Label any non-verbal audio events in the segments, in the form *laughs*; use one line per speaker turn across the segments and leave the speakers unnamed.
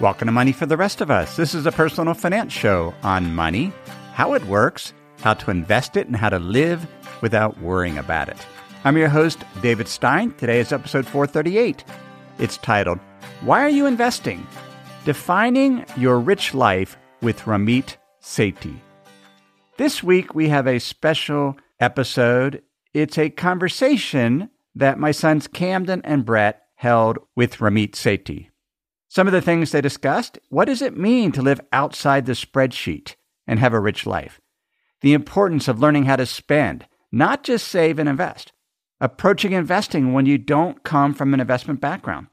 Welcome to Money for the Rest of Us. This is a personal finance show on money, how it works, how to invest it, and how to live without worrying about it. I'm your host, David Stein. Today is episode 438. It's titled, Why Are You Investing? Defining Your Rich Life with Ramit Sethi. This week we have a special episode. It's a conversation that my sons Camden and Bret held with Ramit Sethi. Some of the things they discussed what does it mean to live outside the spreadsheet and have a rich life? The importance of learning how to spend, not just save and invest. Approaching investing when you don't come from an investment background,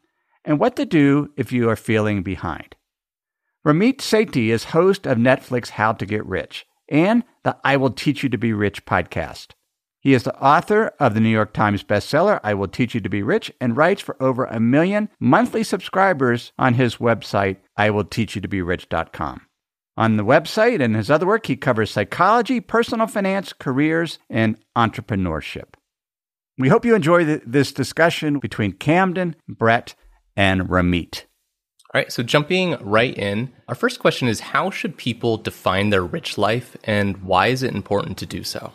and what to do if you are feeling behind. Ramit Sethi is host of Netflix How to Get Rich and the I Will Teach You to Be Rich podcast. He is the author of the New York Times bestseller, I Will Teach You to Be Rich, and writes for over a million monthly subscribers on his website, IWillTeachYouToBeRich.com. On the website and his other work, he covers psychology, personal finance, careers, and entrepreneurship. We hope you enjoy the, this discussion between Camden, Bret, and Ramit.
All right, so jumping right in, our first question is How should people define their rich life, and why is it important to do so?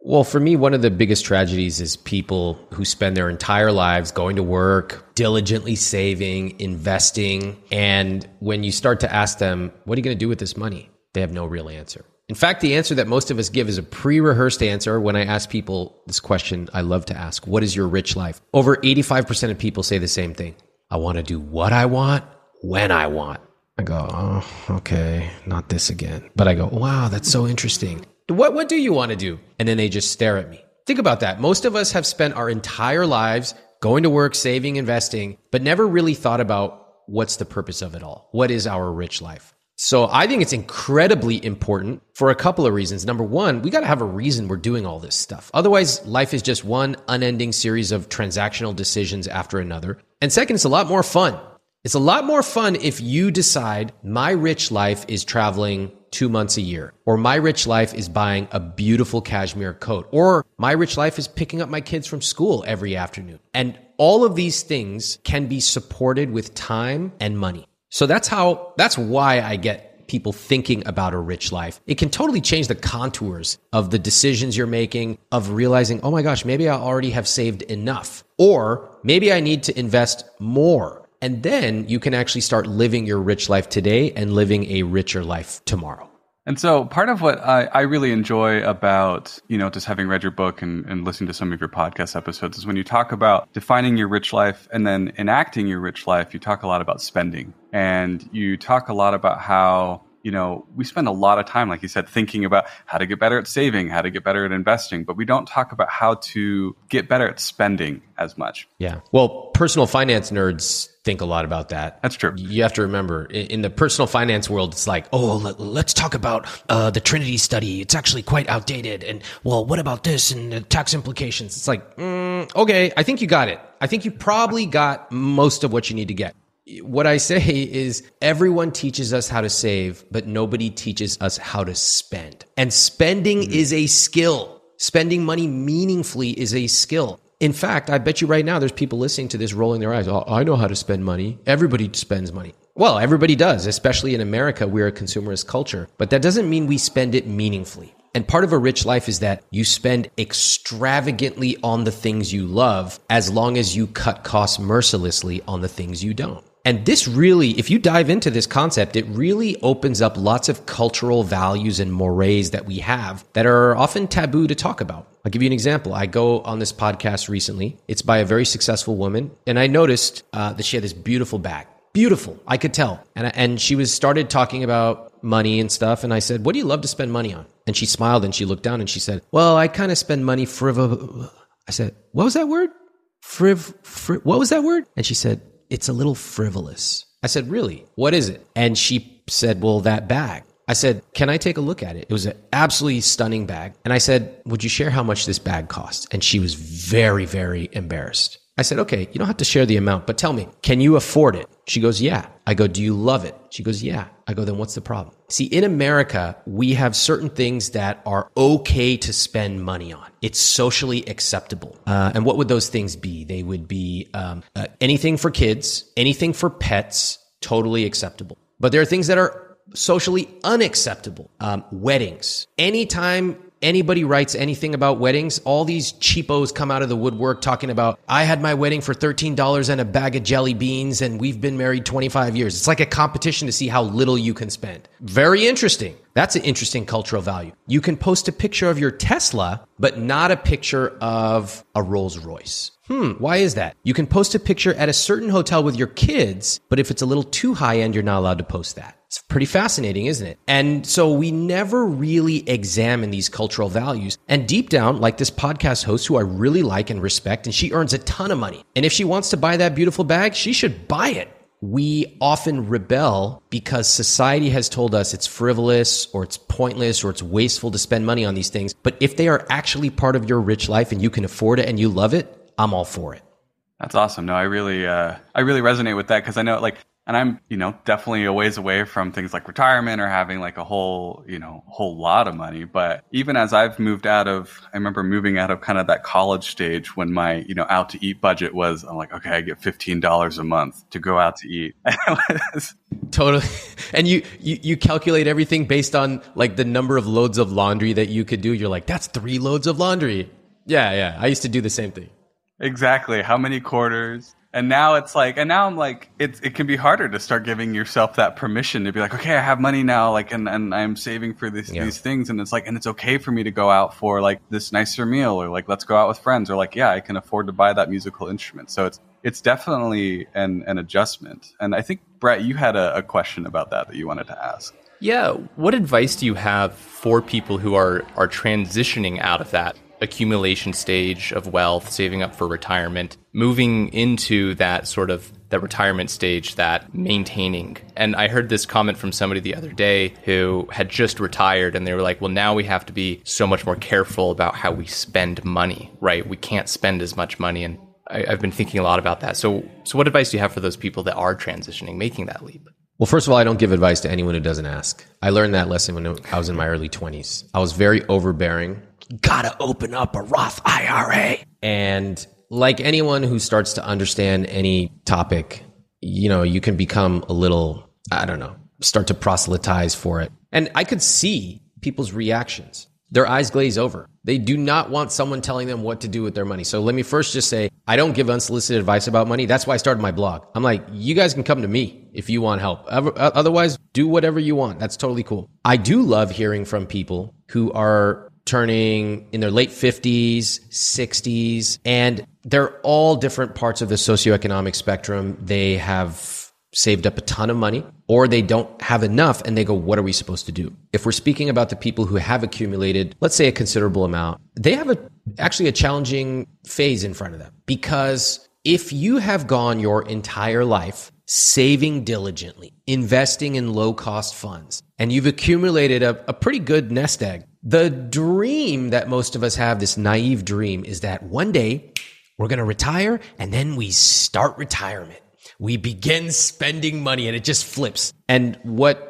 Well, for me, one of the biggest tragedies is people who spend their entire lives going to work, diligently saving, investing. And when you start to ask them, what are you going to do with this money? They have no real answer. In fact, the answer that most of us give is a pre rehearsed answer. When I ask people this question, I love to ask, what is your rich life? Over 85% of people say the same thing. I want to do what I want, when I want. I go, oh, okay, not this again. But I go, wow, that's so interesting. What, what do you want to do? And then they just stare at me. Think about that. Most of us have spent our entire lives going to work, saving, investing, but never really thought about what's the purpose of it all. What is our rich life? So I think it's incredibly important for a couple of reasons. Number one, we got to have a reason we're doing all this stuff. Otherwise, life is just one unending series of transactional decisions after another. And second, it's a lot more fun. It's a lot more fun if you decide my rich life is traveling two months a year, or my rich life is buying a beautiful cashmere coat, or my rich life is picking up my kids from school every afternoon. And all of these things can be supported with time and money. So that's how, that's why I get people thinking about a rich life. It can totally change the contours of the decisions you're making, of realizing, oh my gosh, maybe I already have saved enough, or maybe I need to invest more and then you can actually start living your rich life today and living a richer life tomorrow.
And so part of what I, I, really enjoy about, you know, just having read your book and, and listening to some of your podcast episodes is when you talk about defining your rich life and then enacting your rich life, you talk a lot about spending. And you talk a lot about how you know, we spend a lot of time, like you said, thinking about how to get better at saving, how to get better at investing, but we don't talk about how to get better at spending as much.
Yeah. Well, personal finance nerds think a lot about that.
That's true.
You have to remember in the personal finance world, it's like, oh, let's talk about uh, the Trinity study. It's actually quite outdated. And well, what about this and the tax implications? It's like, mm, okay, I think you got it. I think you probably got most of what you need to get what I say is everyone teaches us how to save, but nobody teaches us how to spend. And spending mm-hmm. is a skill. Spending money meaningfully is a skill. In fact, I bet you right now there's people listening to this rolling their eyes. Oh, I know how to spend money. Everybody spends money. Well, everybody does, especially in America. We're a consumerist culture, but that doesn't mean we spend it meaningfully. And part of a rich life is that you spend extravagantly on the things you love as long as you cut costs mercilessly on the things you don't. And this really, if you dive into this concept, it really opens up lots of cultural values and mores that we have that are often taboo to talk about. I'll give you an example. I go on this podcast recently. It's by a very successful woman, and I noticed uh, that she had this beautiful bag. Beautiful, I could tell. And and she was started talking about money and stuff. And I said, "What do you love to spend money on?" And she smiled and she looked down and she said, "Well, I kind of spend money frivol." I said, "What was that word? Friv, friv? What was that word?" And she said, it's a little frivolous. I said, Really? What is it? And she said, Well, that bag. I said, Can I take a look at it? It was an absolutely stunning bag. And I said, Would you share how much this bag cost? And she was very, very embarrassed. I said, okay, you don't have to share the amount, but tell me, can you afford it? She goes, yeah. I go, do you love it? She goes, yeah. I go, then what's the problem? See, in America, we have certain things that are okay to spend money on. It's socially acceptable. Uh, and what would those things be? They would be um, uh, anything for kids, anything for pets, totally acceptable. But there are things that are socially unacceptable. Um, weddings. Anytime anybody writes anything about weddings, all these cheapos come out of the woodwork talking about, I had my wedding for $13 and a bag of jelly beans, and we've been married 25 years. It's like a competition to see how little you can spend. Very interesting. That's an interesting cultural value. You can post a picture of your Tesla, but not a picture of a Rolls Royce. Hmm, why is that? You can post a picture at a certain hotel with your kids, but if it's a little too high end, you're not allowed to post that. It's pretty fascinating, isn't it? And so we never really examine these cultural values. And deep down, like this podcast host who I really like and respect, and she earns a ton of money. And if she wants to buy that beautiful bag, she should buy it. We often rebel because society has told us it's frivolous or it's pointless or it's wasteful to spend money on these things. But if they are actually part of your rich life and you can afford it and you love it, I'm all for it.
That's awesome. No, I really, uh, I really resonate with that because I know, like, and I'm, you know, definitely a ways away from things like retirement or having like a whole, you know, whole lot of money. But even as I've moved out of, I remember moving out of kind of that college stage when my, you know, out to eat budget was, I'm like, okay, I get $15 a month to go out to eat. *laughs*
totally. *laughs* And you, you, you calculate everything based on like the number of loads of laundry that you could do. You're like, that's three loads of laundry. Yeah. Yeah. I used to do the same thing.
Exactly. How many quarters? And now it's like, and now I'm like, it's it can be harder to start giving yourself that permission to be like, okay, I have money now, like, and, and I'm saving for these
Yeah.
these things, and it's like, and it's okay for me to go out for like this nicer meal, or like let's go out with friends, or like, yeah, I can afford to buy that musical instrument. So it's it's definitely an an adjustment. And I think Bret, you had a, a question about that that you wanted to ask.
Yeah, what advice do you have for people who are are transitioning out of that accumulation stage of wealth, saving up for retirement, moving into that sort of that retirement stage, that maintaining? And I heard this comment from somebody the other day who had just retired and they were like, "Well, now we have to be so much more careful about how we spend money, right? We can't spend as much money and I, I've been thinking a lot about that. So, so what advice do you have for those people that are transitioning, making that leap?
Well, first of all, I don't give advice to anyone who doesn't ask. I learned that lesson when I was in my early 20s. I was very overbearing. Gotta open up a Roth IRA. And like anyone who starts to understand any topic, you know, you can become a little, I don't know, start to proselytize for it. And I could see people's reactions. Their eyes glaze over. They do not want someone telling them what to do with their money. So let me first just say, I don't give unsolicited advice about money. That's why I started my blog. I'm like, you guys can come to me if you want help. Otherwise, do whatever you want. That's totally cool. I do love hearing from people who are turning in their late 50s, 60s, and they're all different parts of the socioeconomic spectrum. They have saved up a ton of money or they don't have enough and they go, what are we supposed to do? If we're speaking about the people who have accumulated, let's say a considerable amount, they have a, actually a challenging phase in front of them because if you have gone your entire life saving diligently, investing in low cost funds, and you've accumulated a, a pretty good nest egg, the dream that most of us have, this naive dream, is that one day we're going to retire and then we start retirement. We begin spending money and it just flips. And what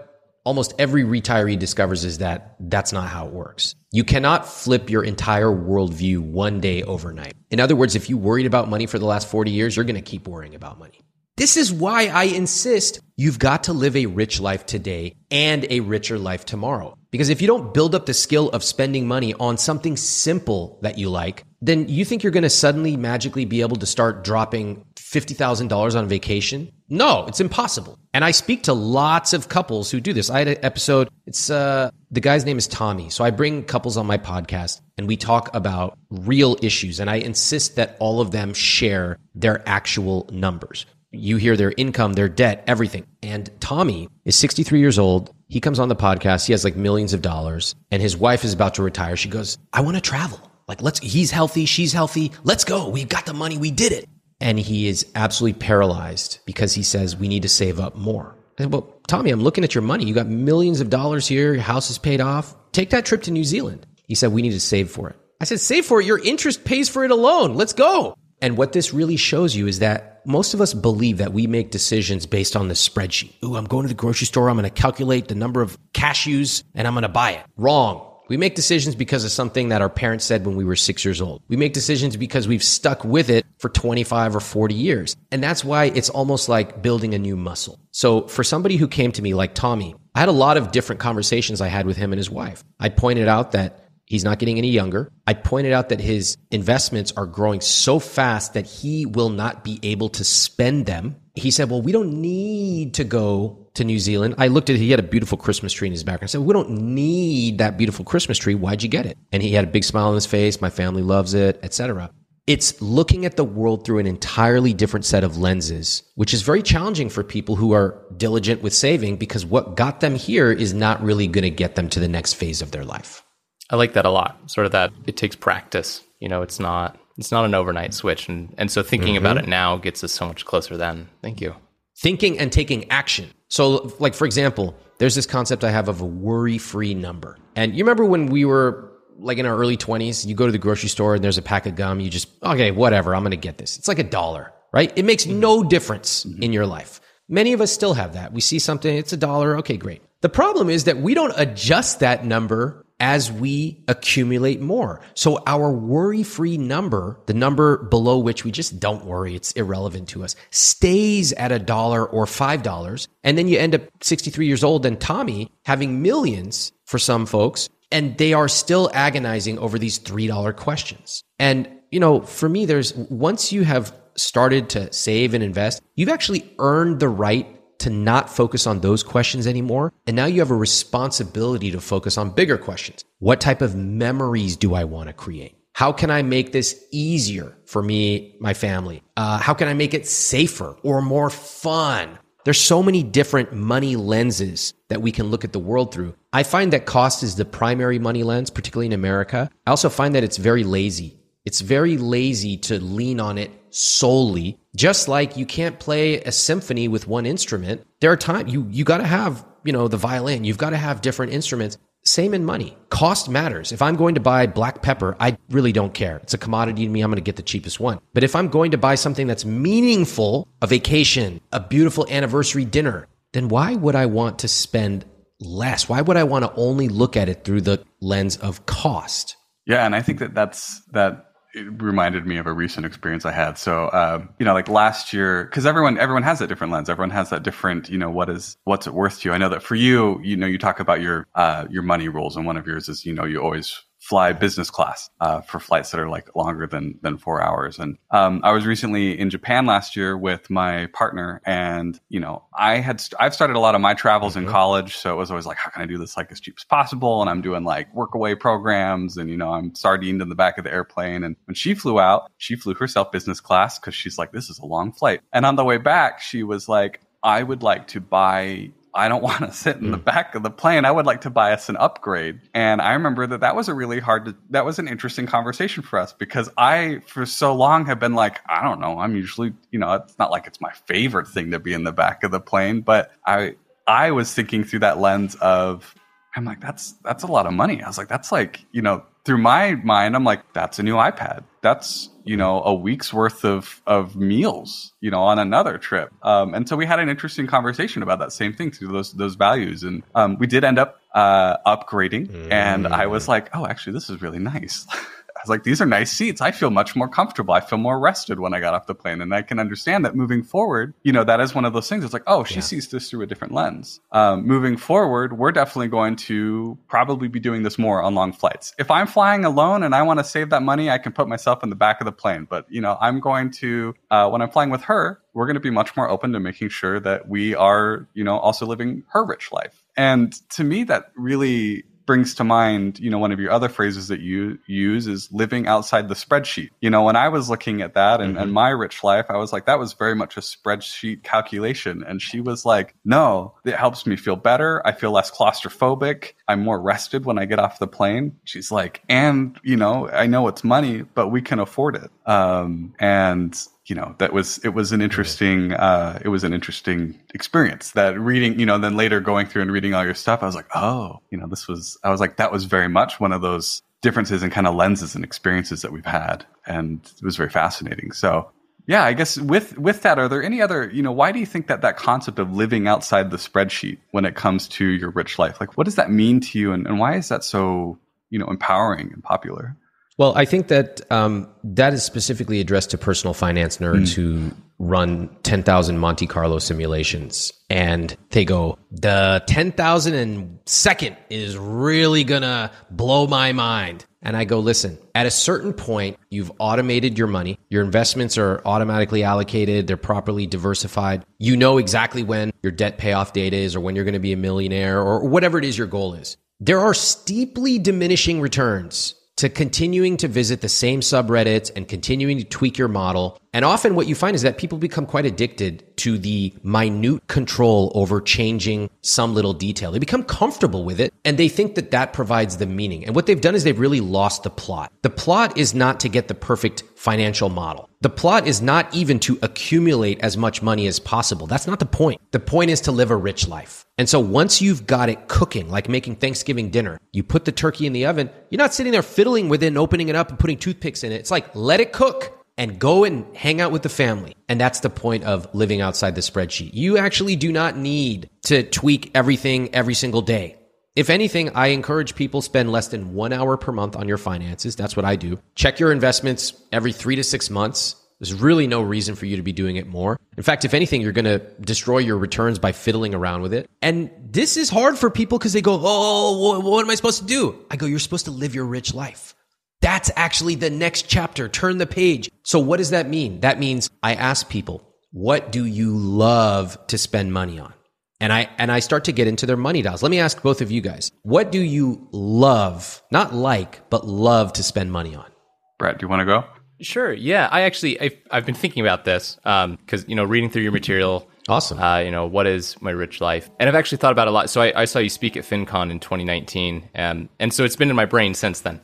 almost every retiree discovers is that that's not how it works. You cannot flip your entire worldview one day overnight. In other words, if you worried about money for the last 40 years, you're going to keep worrying about money. This is why I insist you've got to live a rich life today and a richer life tomorrow. Because if you don't build up the skill of spending money on something simple that you like, then you think you're going to suddenly magically be able to start dropping $50,000 on vacation? No, it's impossible. And I speak to lots of couples who do this. I had an episode, it's uh the guy's name is Tommy. So I bring couples on my podcast and we talk about real issues and I insist that all of them share their actual numbers. You hear their income, their debt, everything. And Tommy is 63 years old. He comes on the podcast. He has like millions of dollars and his wife is about to retire. She goes, I want to travel. Like, let's, he's healthy. She's healthy. Let's go. We've got the money. We did it. And he is absolutely paralyzed because he says, we need to save up more. I said, well, Tommy, I'm looking at your money. You got millions of dollars here. Your house is paid off. Take that trip to New Zealand. He said, we need to save for it. I said, save for it. Your interest pays for it alone. Let's go. And what this really shows you is that most of us believe that we make decisions based on the spreadsheet. Ooh, I'm going to the grocery store. I'm going to calculate the number of cashews and I'm going to buy it. Wrong. We make decisions because of something that our parents said when we were six years old. We make decisions because we've stuck with it for 25 or 40 years. And that's why it's almost like building a new muscle. So for somebody who came to me like Tommy, I had a lot of different conversations I had with him and his wife. I pointed out that He's not getting any younger. I pointed out that his investments are growing so fast that he will not be able to spend them. He said, Well, we don't need to go to New Zealand. I looked at it. He had a beautiful Christmas tree in his background. I said, We don't need that beautiful Christmas tree. Why'd you get it? And he had a big smile on his face. My family loves it, etc. It's looking at the world through an entirely different set of lenses, which is very challenging for people who are diligent with saving because what got them here is not really going to get them to the next phase of their life.
I like that a lot. Sort of that it takes practice. You know, it's not it's not an overnight switch, and and so thinking mm-hmm. about it now gets us so much closer. Then, thank you.
Thinking and taking action. So, like for example, there's this concept I have of a worry-free number. And you remember when we were like in our early 20s, you go to the grocery store and there's a pack of gum, you just okay, whatever, I'm going to get this. It's like a dollar, right? It makes no difference mm-hmm. in your life. Many of us still have that. We see something, it's a dollar, okay, great. The problem is that we don't adjust that number as we accumulate more. So our worry free number, the number below which we just don't worry, it's irrelevant to us, stays at a dollar or five dollars. And then you end up 63 years old and Tommy having millions for some folks, and they are still agonizing over these $3 questions. And, you know, for me, there's once you have started to save and invest, you've actually earned the right to not focus on those questions anymore. And now you have a responsibility to focus on bigger questions. What type of memories do I want to create? How can I make this easier for me, my family? Uh, how can I make it safer or more fun? There's so many different money lenses that we can look at the world through. I find that cost is the primary money lens, particularly in America. I also find that it's very lazy. It's very lazy to lean on it solely. Just like you can't play a symphony with one instrument. There are times you you got to have, you know, the violin. You've got to have different instruments. Same in money. Cost matters. If I'm going to buy black pepper, I really don't care. It's a commodity to me. I'm going to get the cheapest one. But if I'm going to buy something that's meaningful, a vacation, a beautiful anniversary dinner, then why would I want to spend less? Why would I want to only look at it through the lens of cost?
Yeah, and I think that that's that it reminded me of a recent experience I had. So, uh, you know, like last year, because everyone everyone has that different lens. Everyone has that different, you know, what is what's it worth to you? I know that for you, you know, you talk about your uh, your money rules, and one of yours is, you know, you always fly business class uh, for flights that are like longer than than four hours. And um, I was recently in Japan last year with my partner, and you know, I had st- I've started a lot of my travels mm-hmm. in college, so it was always like, how can I do this like as cheap as possible? And I'm doing like workaway programs, and you know, I'm sardined in the back of the airplane. And when she flew out, she flew herself business class because she's like, this is a long flight. And on the way back, she was like, I would like to buy I don't *laughs* want to sit in the hmm. back of the plane. I would like to buy us an upgrade. And I remember that that was a really hard, to, that was an interesting conversation for us because I, for so long, have been like, I don't know. I'm usually, you know, it's not like it's my favorite thing to be in the back of the plane, but I, I was thinking through that lens of, I'm like, that's, that's a lot of money. I was like, that's like, you know, through my mind, I'm like, that's a new iPad. That's you know a week's worth of of meals you know on another trip. Um, and so we had an interesting conversation about that same thing through those those values. And um, we did end up uh, upgrading. Mm. and i was like oh actually this is really nice *laughs* was like, these are nice seats. I feel much more comfortable. I feel more rested when I got off the plane. And I can understand that moving forward, you know, that is one of those things. It's like, oh, she yeah. sees this through a different lens. Um, moving forward, we're definitely going to probably be doing this more on long flights. If I'm flying alone and I want to save that money, I can put myself in the back of the plane. But, you know, I'm going to, uh, when I'm flying with her, we're going to be much more open to making sure that we are, you know, also living her rich life. And to me, that really brings to mind, you know, one of your other phrases that you use is living outside the spreadsheet. You know, when I was looking at that and, mm-hmm. and my rich life, I was like, that was very much a spreadsheet calculation. And she was like, no, it helps me feel better. I feel less claustrophobic. I'm more rested when I get off the plane. She's like, and, you know, I know it's money, but we can afford it. Um, and you know that was it was an interesting uh, it was an interesting experience that reading you know then later going through and reading all your stuff i was like oh you know this was i was like that was very much one of those differences and kind of lenses and experiences that we've had and it was very fascinating so yeah i guess with with that are there any other you know why do you think that that concept of living outside the spreadsheet when it comes to your rich life like what does that mean to you and, and why is that so you know empowering and popular.
Well, I think that um, that is specifically addressed to personal finance nerds who run 10,000 Monte Carlo simulations and they go, the 10,000 and second is really gonna blow my mind. And I go, listen, at a certain point, you've automated your money. Your investments are automatically allocated. They're properly diversified. You know exactly when your debt payoff date is or when you're going to be a millionaire or whatever it is your goal is. There are steeply diminishing returns to continuing to visit the same subreddits and continuing to tweak your model. And often what you find is that people become quite addicted to the minute control over changing some little detail. They become comfortable with it and they think that that provides the meaning. And what they've done is they've really lost the plot. The plot is not to get the perfect financial model. The plot is not even to accumulate as much money as possible. That's not the point. The point is to live a rich life. And so once you've got it cooking, like making Thanksgiving dinner, you put the turkey in the oven, you're not sitting there fiddling with it and opening it up and putting toothpicks in it. It's like, let it cook and go and hang out with the family. And that's the point of living outside the spreadsheet. You actually do not need to tweak everything every single day. If anything, I encourage people spend less than one hour per month on your finances. That's what I do. Check your investments every three to six months. There's really no reason for you to be doing it more. In fact, if anything, you're going to destroy your returns by fiddling around with it. And this is hard for people because they go, Oh, what am I supposed to do? I go, You're supposed to live your rich life. That's actually the next chapter. Turn the page. So what does that mean? That means I ask people, what do you love to spend money on? And I and I start to get into their money dials. Let me ask both of you guys. What do you love, not like, but love to spend money on?
Bret, do you want to go?
Sure. Yeah. I actually, I've, I've been thinking about this um, because, you know, reading through your material,
Awesome.
uh, you know, what is my rich life? And I've actually thought about it a lot. So I, I saw you speak at FinCon in 2019. And, and so it's been in my brain since then.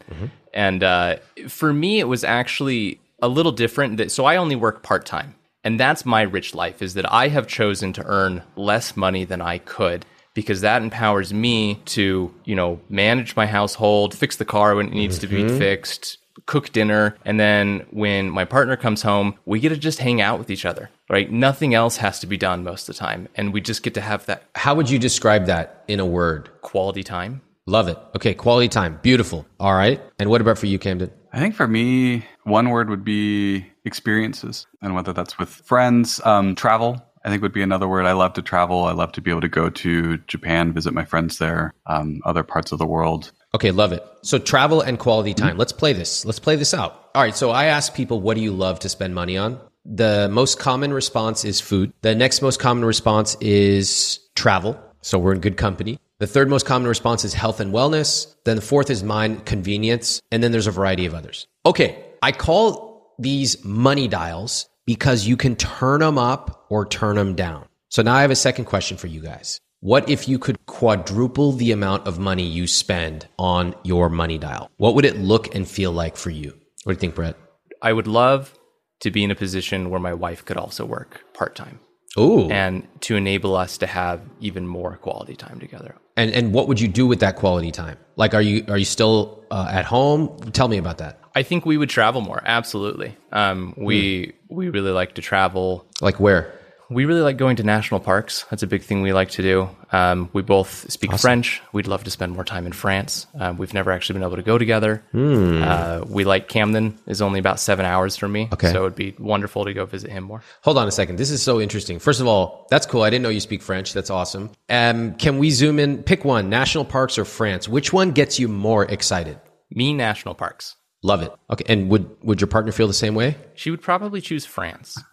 And uh, for me, it was actually a little different. That, so I only work part time. And that's my rich life is that I have chosen to earn less money than I could because that empowers me to, you know, manage my household, fix the car when it needs to be fixed, cook dinner, and then when my partner comes home, we get to just hang out with each other, right? Nothing else has to be done most of the time, and we just get to have that
How would you describe that in a word?
quality time.
Love it. Okay, quality time. Beautiful. All right. And what about for you, Camden?
I think for me, one word would be experiences, and whether that's with friends, um, travel. I think would be another word. I love to travel. I love to be able to go to Japan, visit my friends there, um, other parts of the world.
Okay, love it. So travel and quality time. Let's play this. Let's play this out. All right. So I ask people, what do you love to spend money on? The most common response is food. The next most common response is travel. So we're in good company. The third most common response is health and wellness. Then the fourth is mind convenience. And then there's a variety of others. Okay. I call these money dials because you can turn them up or turn them down. So now I have a second question for you guys. What if you could quadruple the amount of money you spend on your money dial? What would it look and feel like for you? What do you think, Bret?
I would love to be in a position where my wife could also work part time
Ooh. And,
to enable us to have even more quality time together.
and and what would you do with that quality time? Like, are you are you still uh, at home? Tell me about that.
I think we would travel more. Absolutely. Um, we we really like to travel.
Like where?
We really like going to national parks. That's a big thing we like to do. Um, we both speak French. We'd love to spend more time in France. Um, we've never actually been able to go together. Uh, we like Camden is only about seven hours from me,
Okay.
so it'd be wonderful to go visit him more.
Hold on a second. This is so interesting. First of all, that's cool. I didn't know you speak French. That's awesome. Um, can we zoom in? Pick one: national parks or France. Which one gets you more excited?
Me, national parks.
Love it. Okay. And would would your partner feel the same way?
She would probably choose France. *laughs*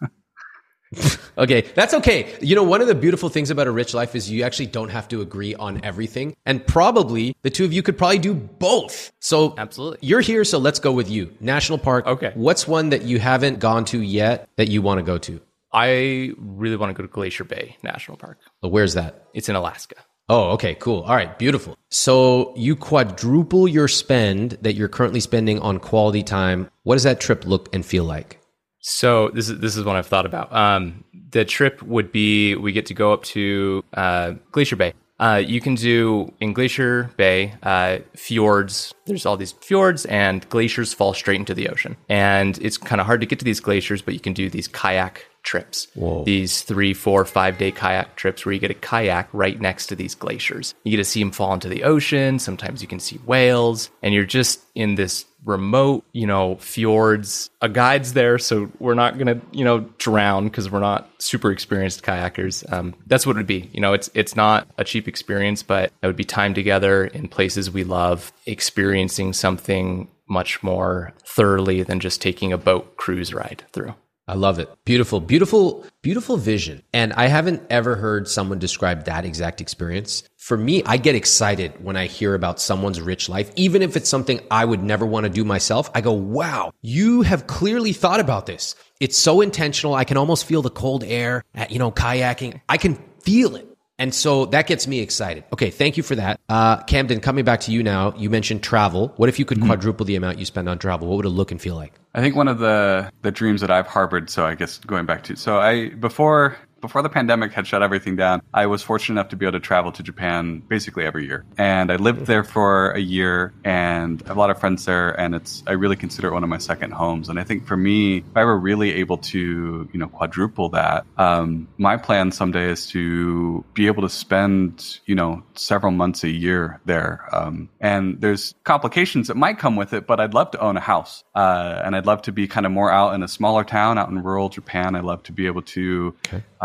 Okay, that's okay. You know, one of the beautiful things about a rich life is you actually don't have to agree on everything. And probably the two of you could probably do both. So
Absolutely.
you're here, so let's go with you. National Park.
Okay.
What's one that you haven't gone to yet that you want to go to?
I really want to go to Glacier Bay National Park.
Well, Where's that?
It's in Alaska.
Oh, okay, cool. All right, beautiful. So you quadruple your spend that you're currently spending on quality time. What does that trip look and feel like?
So this is this is one I've thought about. Um, the trip would be we get to go up to uh, Glacier Bay. Uh, you can do in Glacier Bay uh, fjords. There's all these fjords, and glaciers fall straight into the ocean. And it's kind of hard to get to these glaciers, but you can do these kayak trips. These three, four, five day kayak trips where you get a kayak right next to these glaciers. You get to see them fall into the ocean. Sometimes you can see whales, and you're just in this remote, you know, fjords. A guide's there, so we're not gonna, you know, drown because we're not super experienced kayakers. Um, that's what it would be. You know, it's it's not a cheap experience, but it would be time together in places we love, experiencing something much more thoroughly than just taking a boat cruise ride through.
I love it. Beautiful, beautiful, beautiful vision. And I haven't ever heard someone describe that exact experience. For me, I get excited when I hear about someone's rich life, even if it's something I would never want to do myself. I go, wow, you have clearly thought about this. It's so intentional. I can almost feel the cold air at, you know, kayaking. I can feel it. And so that gets me excited. Okay, thank you for that. Uh, Camden, coming back to you now, you mentioned travel. What if you could quadruple the amount you spend on travel? What would it look and feel like?
I think one of the the dreams that I've harbored. So I guess going back to so I before before the pandemic had shut everything down, I was fortunate enough to be able to travel to Japan basically every year. And I lived there for a year and I have a lot of friends there and it's I really consider it one of my second homes. And I think for me, if I were really able to, you know, quadruple that, um, my plan someday is to be able to spend, you know, several months a year there. Um, and there's complications that might come with it, but I'd love to own a house. Uh, and I'd love to be kind of more out in a smaller town, out in rural Japan. I'd love to be able to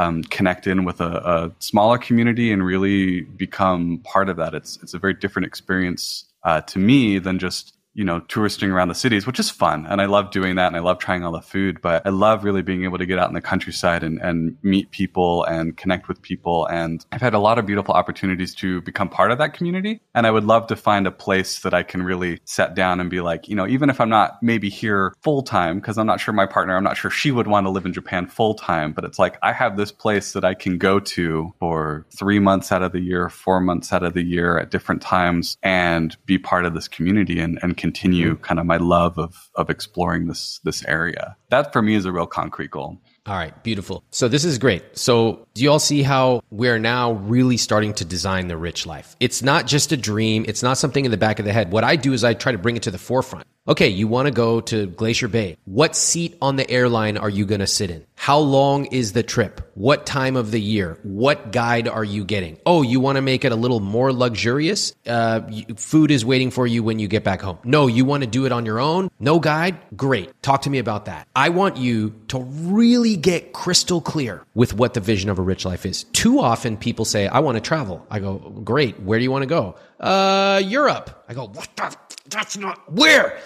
um, connect in with a, a smaller community and really become part of that. It's it's a very different experience uh, to me than just you know touristing around the cities, which is fun, and I love doing that, and I love trying all the food. But I love really being able to get out in the countryside and, and meet people and connect with people. And I've had a lot of beautiful opportunities to become part of that community. And I would love to find a place that I can really set down and be like, you know, even if I'm not maybe here full time, because I'm not sure my partner, I'm not sure she would want to live in Japan full time, but it's like I have this place that I can go to for three months out of the year, four months out of the year at different times and be part of this community and, and continue mm-hmm. kind of my love of of exploring this this area. That for me is a real concrete goal.
All right, beautiful. So this is great. So do you all see how we're now really starting to design the rich life? It's not just a dream. It's not something in the back of the head. What I do is I try to bring it to the forefront. Okay, you want to go to Glacier Bay. What seat on the airline are you going to sit in? How long is the trip? What time of the year? What guide are you getting? Oh, you want to make it a little more luxurious? Uh, food is waiting for you when you get back home. No, you want to do it on your own? No guide? Great. Talk to me about that. I want you to really get crystal clear with what the vision of a rich life is. Too often people say, I want to travel. I go, great. Where do you want to go? Uh, Europe. I go, what the? That's not where.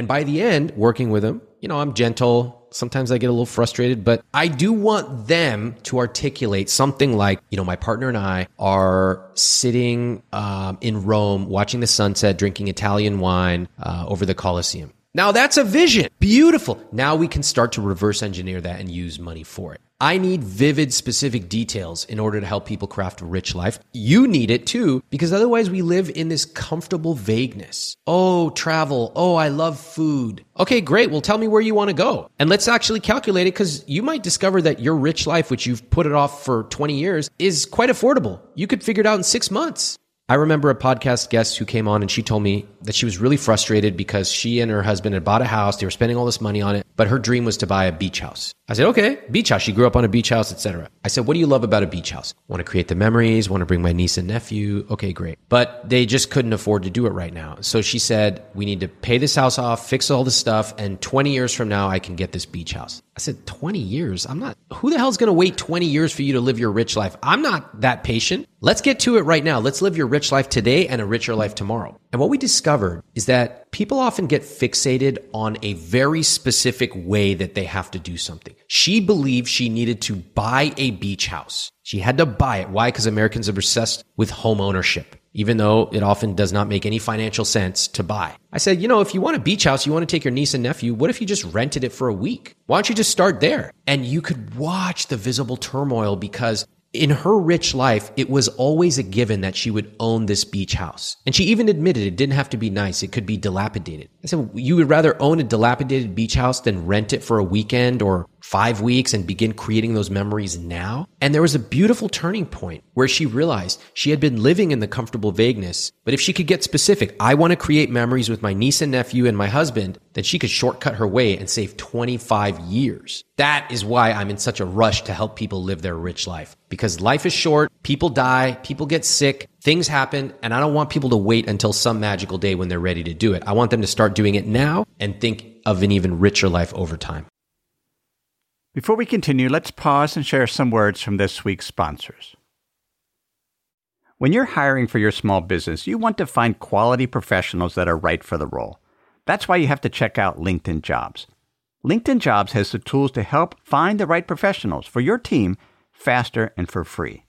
And by the end, working with them, you know, I'm gentle. Sometimes I get a little frustrated, but I do want them to articulate something like, you know, my partner and I are sitting um, in Rome, watching the sunset, drinking Italian wine uh, over the Colosseum. Now that's a vision. Beautiful. Now we can start to reverse engineer that and use money for it. I need vivid, specific details in order to help people craft a rich life. You need it too, because otherwise we live in this comfortable vagueness. Oh, travel. Oh, I love food. Okay, great. Well, tell me where you want to go. And let's actually calculate it because you might discover that your rich life, which you've put it off for 20 years, is quite affordable. You could figure it out in six months. I remember a podcast guest who came on and she told me that she was really frustrated because she and her husband had bought a house. They were spending all this money on it, but her dream was to buy a beach house. I said, okay, beach house. She grew up on a beach house, etc. I said, what do you love about a beach house? Want to create the memories, want to bring my niece and nephew. Okay, great. But they just couldn't afford to do it right now. So she said, we need to pay this house off, fix all the stuff, and 20 years from now, I can get this beach house. I said, 20 years? I'm not, who the hell's going to wait 20 years for you to live your rich life? I'm not that patient. Let's get to it right now. Let's live your rich life today and a richer life tomorrow. And what we discovered is that people often get fixated on a very specific way that they have to do something. She believed she needed to buy a beach house. She had to buy it. Why? Because Americans are obsessed with home ownership, even though it often does not make any financial sense to buy. I said, you know, if you want a beach house, you want to take your niece and nephew, what if you just rented it for a week? Why don't you just start there? And you could watch the visible turmoil because in her rich life, it was always a given that she would own this beach house. And she even admitted it didn't have to be nice. It could be dilapidated. I said, you would rather own a dilapidated beach house than rent it for a weekend or five weeks and begin creating those memories now. And there was a beautiful turning point where she realized she had been living in the comfortable vagueness. But if she could get specific, I want to create memories with my niece and nephew and my husband, then she could shortcut her way and save 25 years. That is why I'm in such a rush to help people live their rich life because life is short. People die, people get sick, things happen. And I don't want people to wait until some magical day when they're ready to do it. I want them to start doing it now and think of an even richer life over time.
Before we continue, let's pause and share some words from this week's sponsors. When you're hiring for your small business, you want to find quality professionals that are right for the role. That's why you have to check out LinkedIn Jobs. LinkedIn Jobs has the tools to help find the right professionals for your team faster and for free.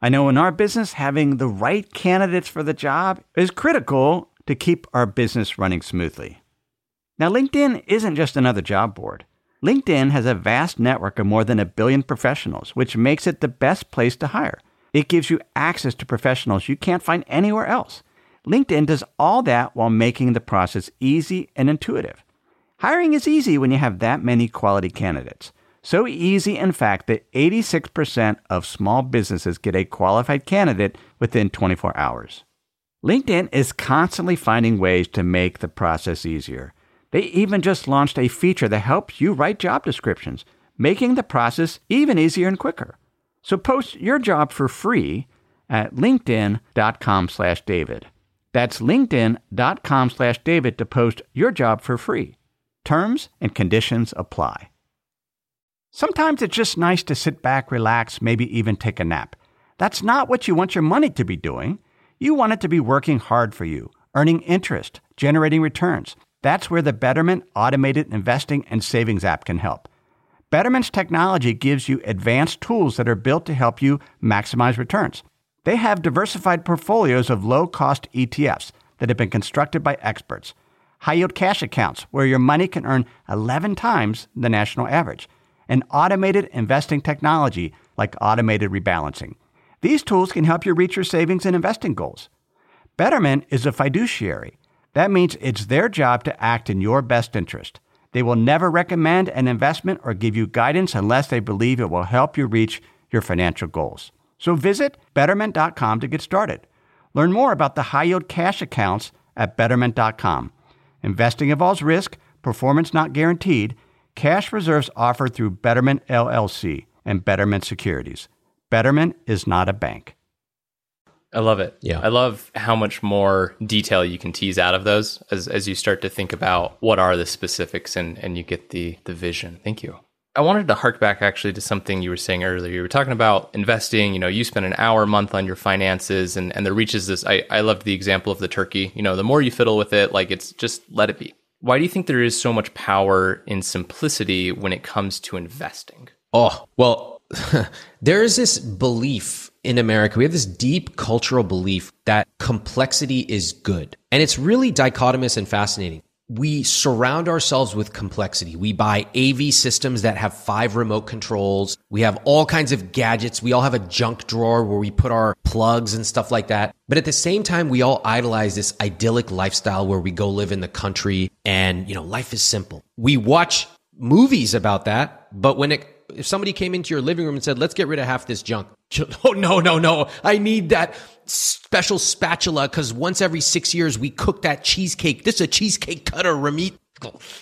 I know in our business, having the right candidates for the job is critical to keep our business running smoothly. Now, LinkedIn isn't just another job board. LinkedIn has a vast network of more than a billion professionals, which makes it the best place to hire. It gives you access to professionals you can't find anywhere else. LinkedIn does all that while making the process easy and intuitive. Hiring is easy when you have that many quality candidates. So easy, in fact, that 86% of small businesses get a qualified candidate within 24 hours. LinkedIn is constantly finding ways to make the process easier. They even just launched a feature that helps you write job descriptions, making the process even easier and quicker. So post your job for free at linkedin.com slash david. That's linkedin.com slash david to post your job for free. Terms and conditions apply. Sometimes it's just nice to sit back, relax, maybe even take a nap. That's not what you want your money to be doing. You want it to be working hard for you, earning interest, generating returns. That's where the Betterment automated investing and savings app can help. Betterment's technology gives you advanced tools that are built to help you maximize returns. They have diversified portfolios of low cost ETFs that have been constructed by experts, high yield cash accounts where your money can earn 11 times the national average, and automated investing technology like automated rebalancing. These tools can help you reach your savings and investing goals. Betterment is a fiduciary that means it's their job to act in your best interest. They will never recommend an investment or give you guidance unless they believe it will help you reach your financial goals. So visit betterment.com to get started. Learn more about the high yield cash accounts at betterment.com. Investing involves risk, performance not guaranteed. Cash reserves offered through Betterment LLC and Betterment Securities. Betterment is not a bank.
I love it.
Yeah.
I love how much more detail you can tease out of those as, as you start to think about what are the specifics and, and you get the, the vision. Thank you. I wanted to hark back actually to something you were saying earlier. You were talking about investing, you know, you spend an hour a month on your finances and, and there reaches this. I, I loved the example of the turkey. You know, the more you fiddle with it, like it's just let it be. Why do you think there is so much power in simplicity when it comes to investing?
Oh, well, *laughs* there is this belief in America, we have this deep cultural belief that complexity is good. And it's really dichotomous and fascinating. We surround ourselves with complexity. We buy AV systems that have five remote controls. We have all kinds of gadgets. We all have a junk drawer where we put our plugs and stuff like that. But at the same time, we all idolize this idyllic lifestyle where we go live in the country and, you know, life is simple. We watch movies about that, but when it if somebody came into your living room and said, let's get rid of half this junk. *laughs* Oh, no, no, no. I need that special spatula because once every six years we cook that cheesecake. This is a cheesecake cutter, Ramit.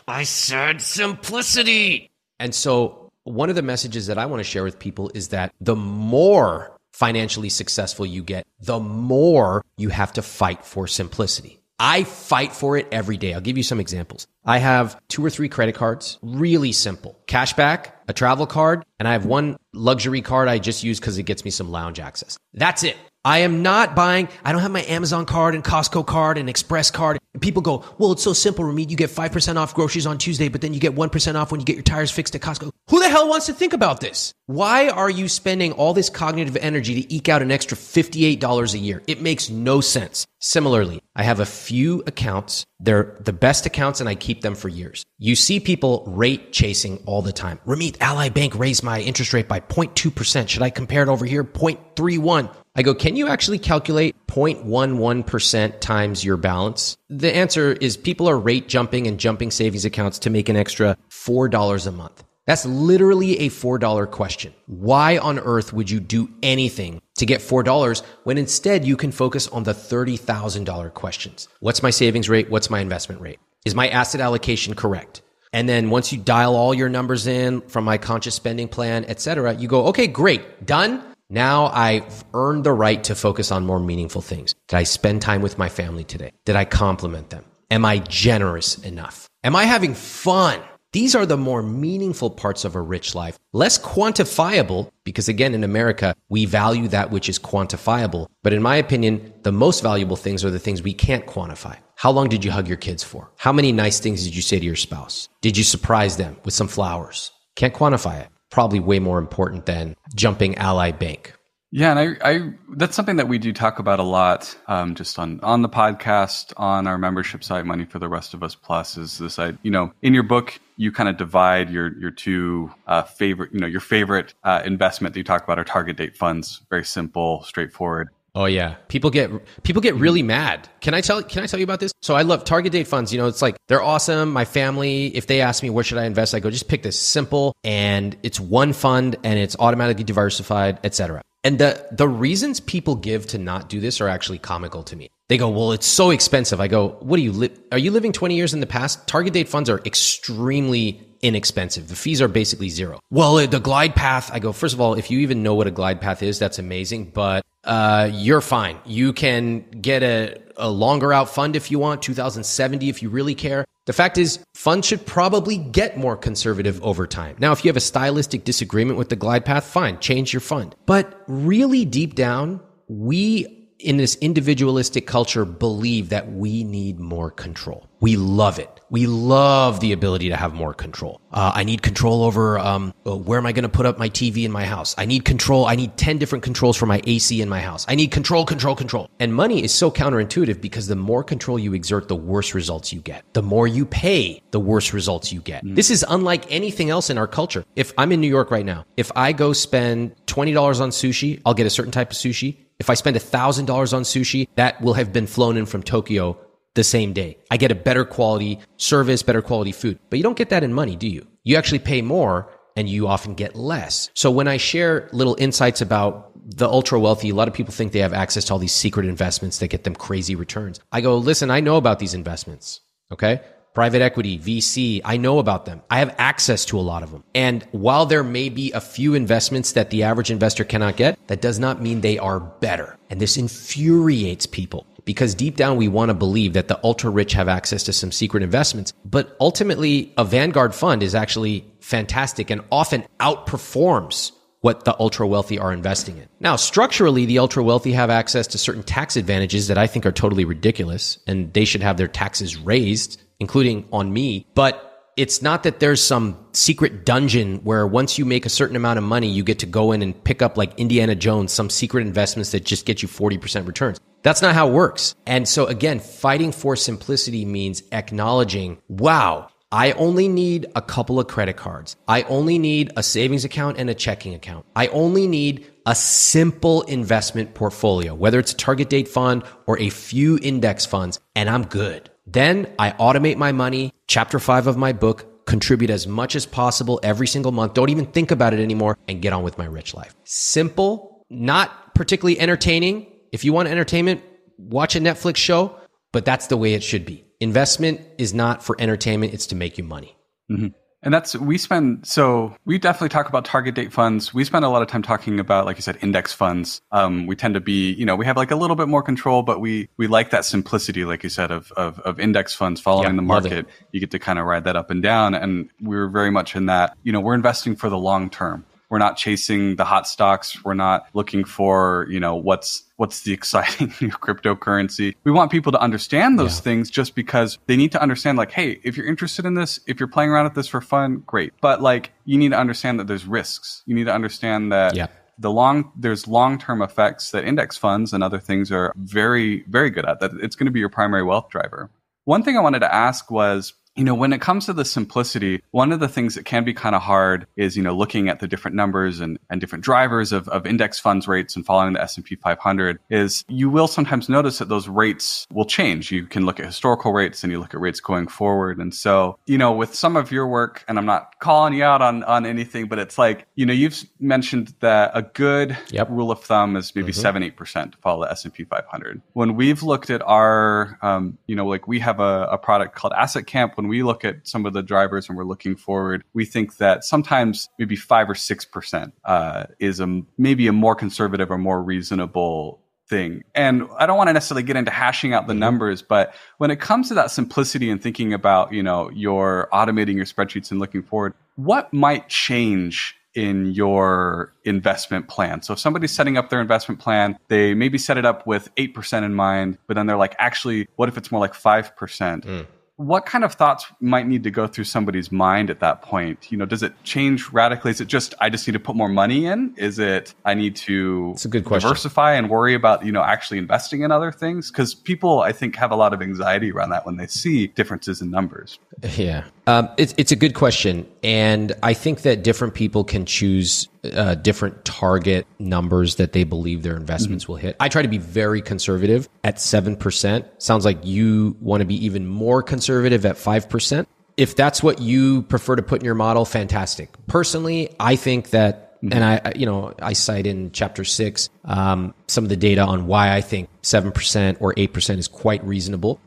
I said simplicity. And so one of the messages that I want to share with people is that the more financially successful you get, the more you have to fight for simplicity. I fight for it every day. I'll give you some examples. I have two or three credit cards, really simple. Cashback, a travel card, and I have one luxury card I just use because it gets me some lounge access. That's it. I am not buying, I don't have my Amazon card and Costco card and Express card. People go, well, it's so simple, Ramit. You get 5% off groceries on Tuesday, but then you get 1% off when you get your tires fixed at Costco. Who the hell wants to think about this? Why are you spending all this cognitive energy to eke out an extra $58 a year? It makes no sense. Similarly, I have a few accounts. They're the best accounts and I keep them for years. You see people rate chasing all the time. Ramit, Ally Bank raised my interest rate by 0.2%. Should I compare it over here? 0.31. I go, can you actually calculate 0.11% times your balance? The answer is people are rate jumping and jumping savings accounts to make an extra $4 a month. That's literally a $4 question. Why on earth would you do anything to get $4 when instead you can focus on the $30,000 questions? What's my savings rate? What's my investment rate? Is my asset allocation correct? And then once you dial all your numbers in from my conscious spending plan, et cetera, you go, okay, great, done. Now I've earned the right to focus on more meaningful things. Did I spend time with my family today? Did I compliment them? Am I generous enough? Am I having fun? These are the more meaningful parts of a rich life, less quantifiable, because again, in America, we value that which is quantifiable. But in my opinion, the most valuable things are the things we can't quantify. How long did you hug your kids for? How many nice things did you say to your spouse? Did you surprise them with some flowers? Can't quantify it. Probably way more important than jumping Ally Bank.
Yeah, and I, I that's something that we do talk about a lot, um, just on on the podcast, on our membership site, Money for the Rest of Us Plus. Is this I you know in your book you kind of divide your your two uh, favorite you know your favorite uh, investment that you talk about are target date funds. Very simple, straightforward.
Oh yeah, people get people get really mad. Can I tell Can I tell you about this? So I love target date funds. You know, it's like they're awesome. My family, if they ask me where should I invest, I go just pick this simple and it's one fund and it's automatically diversified, etc. And the the reasons people give to not do this are actually comical to me. They go, "Well, it's so expensive." I go, "What are you li- are you living 20 years in the past? Target date funds are extremely inexpensive. The fees are basically zero. Well, the glide path, I go, first of all, if you even know what a glide path is, that's amazing, but uh, you're fine. You can get a, a longer out fund if you want, 2070 if you really care. The fact is, funds should probably get more conservative over time. Now, if you have a stylistic disagreement with the glide path, fine, change your fund. But really deep down, we in this individualistic culture believe that we need more control. We love it. We love the ability to have more control. Uh, I need control over um, uh, where am I going to put up my TV in my house. I need control. I need 10 different controls for my AC in my house. I need control, control, control. And money is so counterintuitive because the more control you exert, the worse results you get. The more you pay, the worse results you get. Mm. This is unlike anything else in our culture. If I'm in New York right now, if I go spend $20 on sushi, I'll get a certain type of sushi. If I spend $1,000 on sushi, that will have been flown in from Tokyo the same day. I get a better quality service, better quality food. But you don't get that in money, do you? You actually pay more and you often get less. So when I share little insights about the ultra wealthy, a lot of people think they have access to all these secret investments that get them crazy returns. I go, listen, I know about these investments. Okay private equity, VC. I know about them. I have access to a lot of them. And while there may be a few investments that the average investor cannot get, that does not mean they are better. And this infuriates people because deep down we want to believe that the ultra rich have access to some secret investments. But ultimately, a Vanguard fund is actually fantastic and often outperforms what the ultra wealthy are investing in. Now, structurally, the ultra wealthy have access to certain tax advantages that I think are totally ridiculous and they should have their taxes raised including on me. But it's not that there's some secret dungeon where once you make a certain amount of money, you get to go in and pick up like Indiana Jones, some secret investments that just get you 40% returns. That's not how it works. And so again, fighting for simplicity means acknowledging, wow, I only need a couple of credit cards. I only need a savings account and a checking account. I only need a simple investment portfolio, whether it's a target date fund or a few index funds, and I'm good. Then I automate my money. Chapter five of my book, contribute as much as possible every single month. Don't even think about it anymore and get on with my rich life. Simple, not particularly entertaining. If you want entertainment, watch a Netflix show, but that's the way it should be. Investment is not for entertainment, it's to make you money.
Mm-hmm. And that's, we spend, so we definitely talk about target date funds. We spend a lot of time talking about, like you said, index funds. Um, we tend to be, you know, we have like a little bit more control, but we, we like that simplicity, like you said, of, of, of index funds following yeah, the market. You get to kind of ride that up and down. And we're very much in that, you know, we're investing for the long term. We're not chasing the hot stocks. We're not looking for, you know, what's what's the *laughs* exciting new cryptocurrency. We want people to understand those yeah. things just because they need to understand like, hey, if you're interested in this, if you're playing around with this for fun, great. But like you need to understand that there's risks. You need to understand that yeah. the long there's long-term effects that index funds and other things are very very good at that it's going to be your primary wealth driver. One thing I wanted to ask was you know, when it comes to the simplicity, one of the things that can be kind of hard is, you know, looking at the different numbers and, and different drivers of, of index funds rates and following the S&P 500 is you will sometimes notice that those rates will change. You can look at historical rates and you look at rates going forward. And so, you know, with some of your work, and I'm not calling you out on, on anything, but it's like, you know, you've mentioned that a good
Yep.
rule of thumb is maybe seven, eight percent to follow the S&P 500. When we've looked at our, um, you know, like we have a, a product called Asset Camp. When we look at some of the drivers and we're looking forward, we think that sometimes maybe five or six percent uh, is a maybe a more conservative or more reasonable thing. And I don't want to necessarily get into hashing out the numbers, but when it comes to that simplicity and thinking about, you know, your automating your spreadsheets and looking forward, what might change in your investment plan. So if somebody's setting up their investment plan, they maybe set it up with 8% in mind, but then they're like, actually, what if it's more like 5%? What kind of thoughts might need to go through somebody's mind at that point? You know, does it change radically? Is it just I just need to put more money in? Is it I need to
It's a good question.
diversify and worry about, you know, actually investing in other things? Because people I think have a lot of anxiety around that when they see differences in numbers.
Yeah, um, it's it's a good question, and I think that different people can choose uh, different target numbers that they believe their investments will hit. I try to be very conservative at seven percent. Sounds like you want to be even more conservative at five percent. If that's what you prefer to put in your model, fantastic. Personally, I think that and I, you know, I cite in chapter six um, some of the data on why I think seven percent or eight percent is quite reasonable.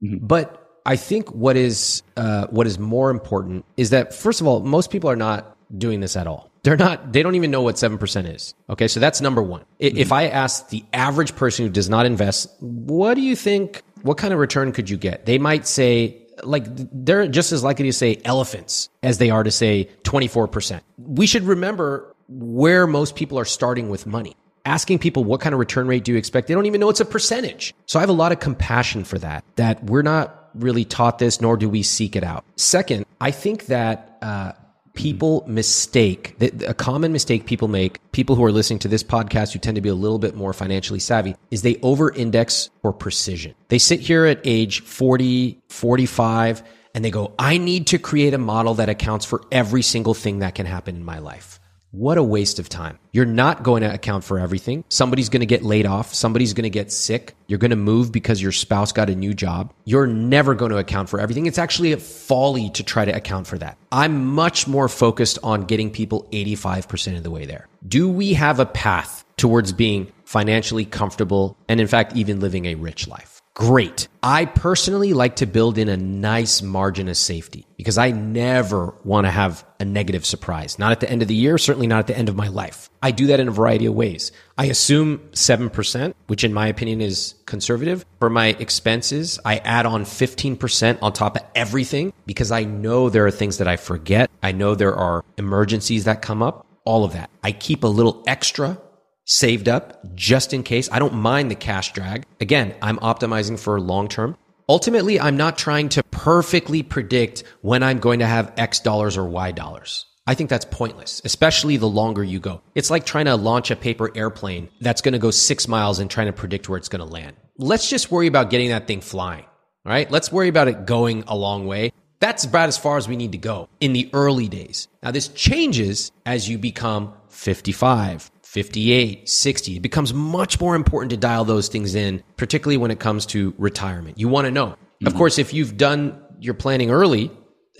But I think what is uh, what is more important is that first of all, most people are not doing this at all. They're not. They don't even know what seven percent is. Okay, so that's number one. I If I ask the average person who does not invest, what do you think? What kind of return could you get? They might say. Like they're just as likely to say elephants as they are to say 24%. We should remember where most people are starting with money asking people what kind of return rate do you expect they don't even know it's a percentage so i have a lot of compassion for that that we're not really taught this nor do we seek it out. Second i think that uh, people mistake that a common mistake people make people who are listening to this podcast who tend to be a little bit more financially savvy is they over index for precision. They sit here at age 40 45 and they go i need to create a model that accounts for every single thing that can happen in my life what a waste of time. You're not going to account for everything. Somebody's going to get laid off. Somebody's going to get sick. You're going to move because your spouse got a new job. You're never going to account for everything. It's actually a folly to try to account for that. I'm much more focused on getting people 85% of the way there. Do we have a path towards being financially comfortable and, in fact, even living a rich life? Great. I personally like to build in a nice margin of safety because I never want to have a negative surprise. Not at the end of the year, certainly not at the end of my life. I do that in a variety of ways. I assume 7%, which in my opinion is conservative. For my expenses, I add on 15% on top of everything because I know there are things that I forget. I know there are emergencies that come up, all of that. I keep a little extra saved up just in case. I don't mind the cash drag. Again, I'm optimizing for long term. Ultimately, I'm not trying to perfectly predict when I'm going to have X dollars or Y dollars. I think that's pointless, especially the longer you go. It's like trying to launch a paper airplane that's going to go six miles and trying to predict where it's going to land. Let's just worry about getting that thing flying, right? Let's worry about it going a long way. That's about as far as we need to go in the early days. Now, this changes as you become 55, 58, 60. It becomes much more important to dial those things in, particularly when it comes to retirement. You want to know. Of mm-hmm. course, if you've done your planning early,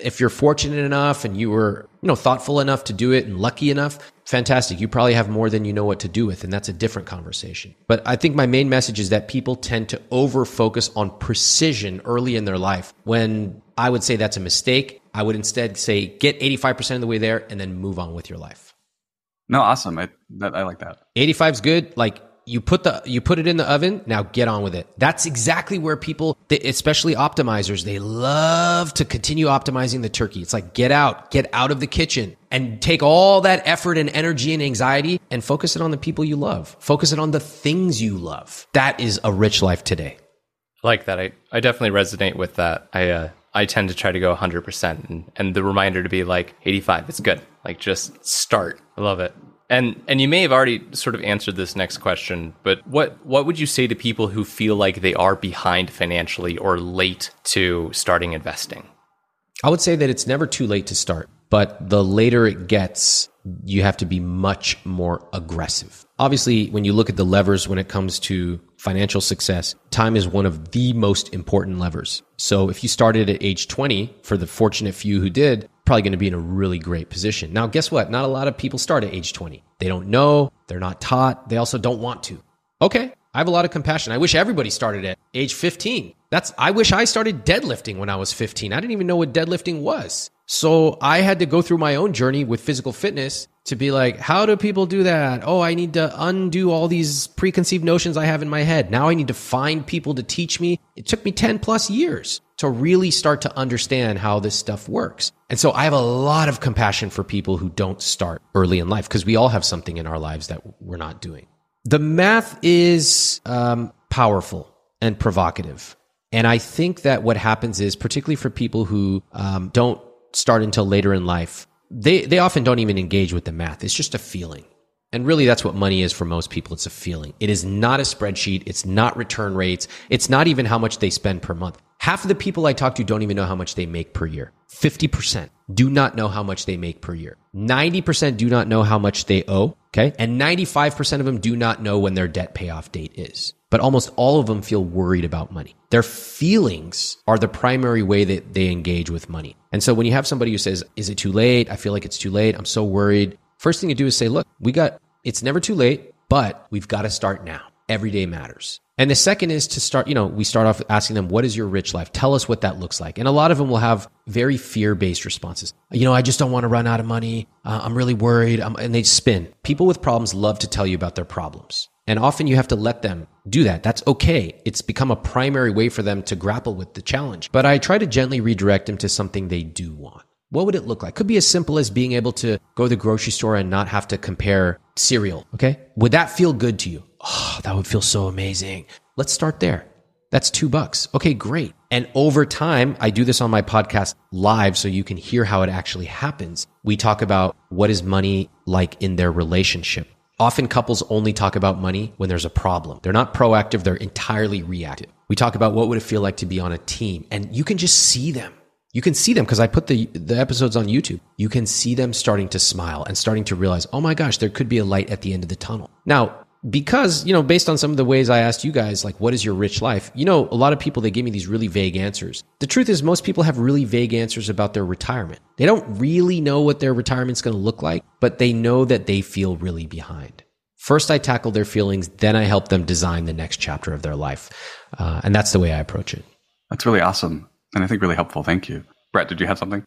if you're fortunate enough and you were, you know, thoughtful enough to do it and lucky enough, fantastic. You probably have more than you know what to do with, and that's a different conversation. But I think my main message is that people tend to over focus on precision early in their life when I would say that's a mistake. I would instead say get 85% of the way there and then move on with your life.
No, awesome. I that, I like that.
85 is good. Like you put the you put it in the oven, now get on with it. That's exactly where people, especially optimizers, they love to continue optimizing the turkey. It's like get out, get out of the kitchen and take all that effort and energy and anxiety and focus it on the people you love. Focus it on the things you love. That is a rich life today.
I like that. I, I definitely resonate with that. I uh, I tend to try to go 100% and, and the reminder to be like 85, it's good. Like just start. I love it. And and you may have already sort of answered this next question, but what what would you say to people who feel like they are behind financially or late to starting investing?
I would say that it's never too late to start, but the later it gets, you have to be much more aggressive. Obviously, when you look at the levers when it comes to financial success, time is one of the most important levers. So if you started at age 20, for the fortunate few who did, probably going to be in a really great position. Now, guess what? Not a lot of people start at age 20. They don't know, they're not taught, they also don't want to. Okay, I have a lot of compassion. I wish everybody started at age 15. That's I wish I started deadlifting when I was 15. I didn't even know what deadlifting was. So I had to go through my own journey with physical fitness to be like, how do people do that? Oh, I need to undo all these preconceived notions I have in my head. Now I need to find people to teach me. It took me 10 plus years to really start to understand how this stuff works. And so I have a lot of compassion for people who don't start early in life because we all have something in our lives that we're not doing. The math is um, powerful and provocative. And I think that what happens is, particularly for people who um, don't start until later in life, they, they often don't even engage with the math. It's just a feeling. And really, that's what money is for most people. It's a feeling. It is not a spreadsheet. It's not return rates. It's not even how much they spend per month. Half of the people I talk to don't even know how much they make per year. 50% do not know how much they make per year. 90% do not know how much they owe. Okay. And 95% of them do not know when their debt payoff date is. But almost all of them feel worried about money. Their feelings are the primary way that they engage with money. And so when you have somebody who says, Is it too late? I feel like it's too late. I'm so worried. First thing you do is say, Look, we got, it's never too late, but we've got to start now. Every day matters. And the second is to start, you know, we start off asking them, what is your rich life? Tell us what that looks like. And a lot of them will have very fear based responses. You know, I just don't want to run out of money. Uh, I'm really worried. I'm, and they spin. People with problems love to tell you about their problems. And often you have to let them do that. That's okay. It's become a primary way for them to grapple with the challenge. But I try to gently redirect them to something they do want. What would it look like? Could be as simple as being able to go to the grocery store and not have to compare cereal. Okay. Would that feel good to you? Oh, that would feel so amazing. Let's start there. That's two bucks. Okay, great. And over time, I do this on my podcast live so you can hear how it actually happens. We talk about what is money like in their relationship. Often couples only talk about money when there's a problem. They're not proactive, they're entirely reactive. We talk about what would it feel like to be on a team and you can just see them. You can see them because I put the, the episodes on YouTube. You can see them starting to smile and starting to realize, oh my gosh, there could be a light at the end of the tunnel. Now, because, you know, based on some of the ways I asked you guys, like, what is your rich life? You know, a lot of people, they give me these really vague answers. The truth is, most people have really vague answers about their retirement. They don't really know what their retirement's going to look like, but they know that they feel really behind. First, I tackle their feelings, then I help them design the next chapter of their life. Uh, and that's the way I approach it.
That's really awesome. And I think really helpful. Thank you. Bret, did you have something?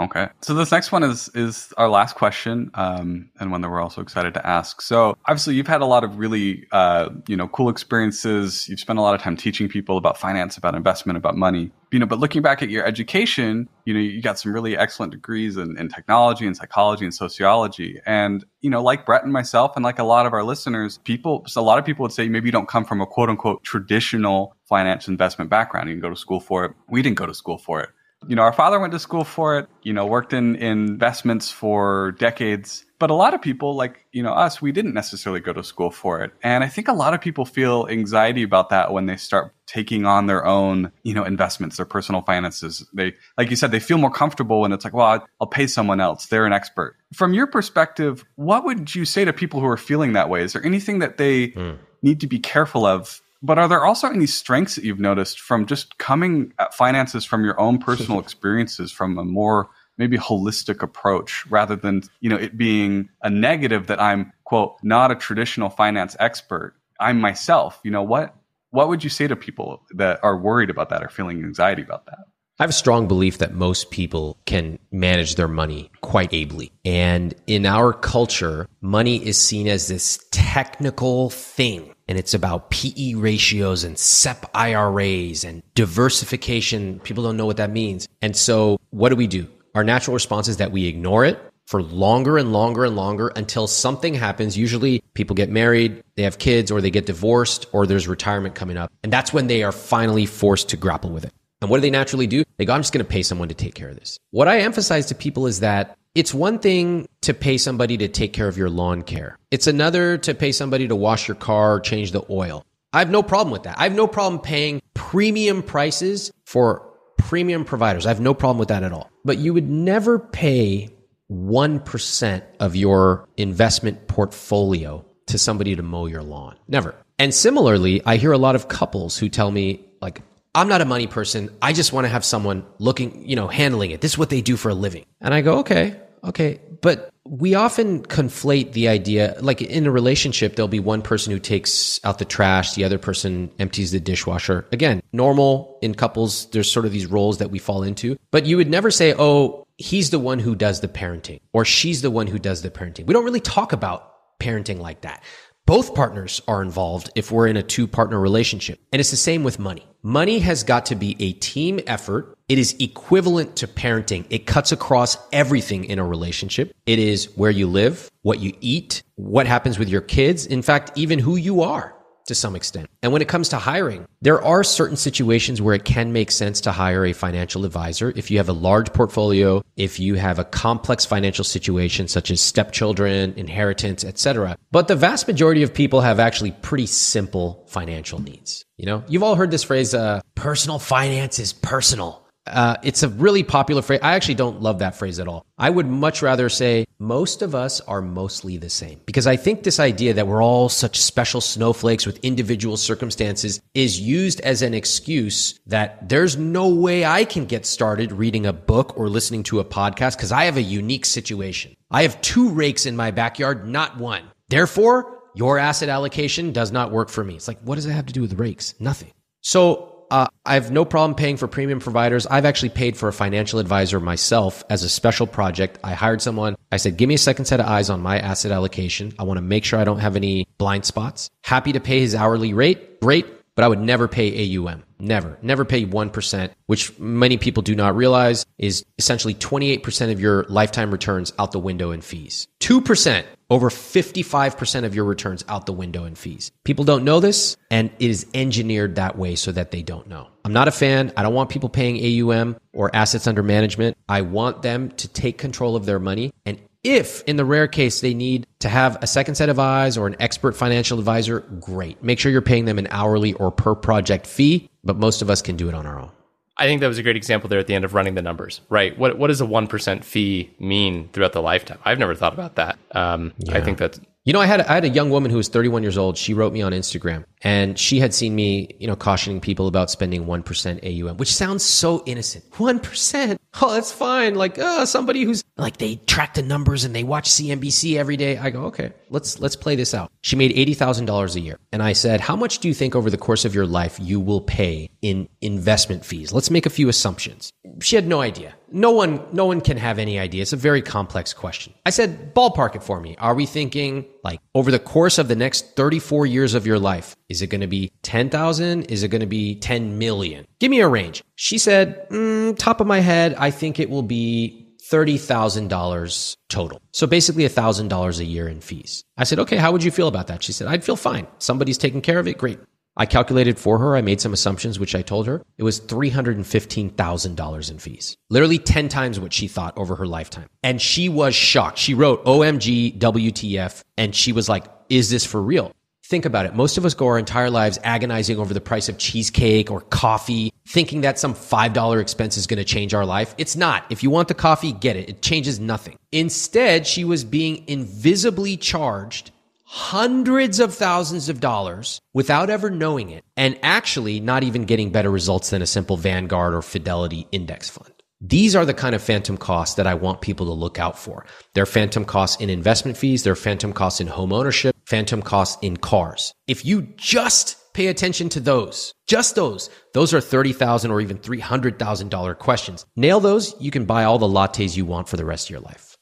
Okay. So this next one is is our last question, um, and one that we're also excited to ask. So obviously, you've had a lot of really uh, you know cool experiences. You've spent a lot of time teaching people about finance, about investment, about money. You know, but looking back at your education, you know, you got some really excellent degrees in, in technology and psychology and sociology. And you know, like Bret and myself, and like a lot of our listeners, people, so a lot of people would say maybe you don't come from a quote unquote traditional finance investment background. You can go to school for it. We didn't go to school for it you know, our father went to school for it, you know, worked in, in investments for decades. But a lot of people, like, you know, us, we didn't necessarily go to school for it. And I think a lot of people feel anxiety about that when they start taking on their own, you know, investments, their personal finances. They, like you said, they feel more comfortable when it's like, well, I'll pay someone else. They're an expert. From your perspective, what would you say to people who are feeling that way? Is there anything that they mm. need to be careful of but are there also any strengths that you've noticed from just coming at finances from your own personal *laughs* experiences from a more maybe holistic approach rather than, you know, it being a negative that I'm quote not a traditional finance expert. I'm myself. You know, what what would you say to people that are worried about that or feeling anxiety about that?
I have a strong belief that most people can manage their money quite ably. And in our culture, money is seen as this technical thing. And it's about PE ratios and SEP IRAs and diversification. People don't know what that means. And so what do we do? Our natural response is that we ignore it for longer and longer and longer until something happens. Usually people get married, they have kids, or they get divorced, or there's retirement coming up. And that's when they are finally forced to grapple with it. And what do they naturally do? They go, I'm just going to pay someone to take care of this. What I emphasize to people is that it's one thing to pay somebody to take care of your lawn care. It's another to pay somebody to wash your car or change the oil. I have no problem with that. I have no problem paying premium prices for premium providers. I have no problem with that at all. But you would never pay 1% of your investment portfolio to somebody to mow your lawn. Never. And similarly, I hear a lot of couples who tell me, like, I'm not a money person. I just want to have someone looking, you know, handling it. This is what they do for a living. And I go, okay, okay. But we often conflate the idea, like in a relationship, there'll be one person who takes out the trash, the other person empties the dishwasher. Again, normal in couples, there's sort of these roles that we fall into. But you would never say, oh, he's the one who does the parenting or she's the one who does the parenting. We don't really talk about parenting like that. Both partners are involved if we're in a two partner relationship. And it's the same with money. Money has got to be a team effort. It is equivalent to parenting. It cuts across everything in a relationship. It is where you live, what you eat, what happens with your kids. In fact, even who you are to some extent. And when it comes to hiring, there are certain situations where it can make sense to hire a financial advisor. If you have a large portfolio, if you have a complex financial situation such as stepchildren, inheritance, etc. But the vast majority of people have actually pretty simple financial needs. You know, you've all heard this phrase, uh, personal finance is personal. Uh, it's a really popular phrase. I actually don't love that phrase at all. I would much rather say most of us are mostly the same because I think this idea that we're all such special snowflakes with individual circumstances is used as an excuse that there's no way I can get started reading a book or listening to a podcast because I have a unique situation. I have two rakes in my backyard, not one. Therefore, your asset allocation does not work for me. It's like, what does it have to do with rakes? Nothing. So uh, I have no problem paying for premium providers. I've actually paid for a financial advisor myself as a special project. I hired someone. I said, give me a second set of eyes on my asset allocation. I want to make sure I don't have any blind spots. Happy to pay his hourly rate. Great. But I would never pay AUM. Never, never pay 1%, which many people do not realize is essentially 28% of your lifetime returns out the window in fees. 2%, over 55% of your returns out the window in fees. People don't know this and it is engineered that way so that they don't know. I'm not a fan. I don't want people paying AUM or assets under management. I want them to take control of their money and if in the rare case they need to have a second set of eyes or an expert financial advisor, great. Make sure you're paying them an hourly or per project fee, but most of us can do it on our own.
I think that was a great example there at the end of running the numbers, right? What what does a one percent fee mean throughout the lifetime? I've never thought about that. Um, yeah. I think that's
you know, I had I had a young woman who was 31 years old. She wrote me on Instagram, and she had seen me, you know, cautioning people about spending one percent AUM, which sounds so innocent. One percent, oh, that's fine. Like, uh, somebody who's like they track the numbers and they watch CNBC every day. I go, okay, let's let's play this out. She made eighty thousand dollars a year, and I said, how much do you think over the course of your life you will pay in investment fees? Let's make a few assumptions. She had no idea. No one, no one can have any idea. It's a very complex question. I said, ballpark it for me. Are we thinking like over the course of the next 34 years of your life? Is it going to be 10,000? Is it going to be 10 million? Give me a range. She said, mm, top of my head, I think it will be $30,000 total. So basically $1,000 a year in fees. I said, okay, how would you feel about that? She said, I'd feel fine. Somebody's taking care of it. Great. I calculated for her. I made some assumptions, which I told her. It was $315,000 in fees. Literally 10 times what she thought over her lifetime. And she was shocked. She wrote OMG, WTF, and she was like, is this for real? Think about it. Most of us go our entire lives agonizing over the price of cheesecake or coffee, thinking that some $5 expense is going to change our life. It's not. If you want the coffee, get it. It changes nothing. Instead, she was being invisibly charged hundreds of thousands of dollars without ever knowing it and actually not even getting better results than a simple Vanguard or Fidelity index fund. These are the kind of phantom costs that I want people to look out for. There are phantom costs in investment fees. There are phantom costs in home ownership, phantom costs in cars. If you just pay attention to those, just those, those are 30,000 or even $300,000 questions. Nail those. You can buy all the lattes you want for the rest of your life.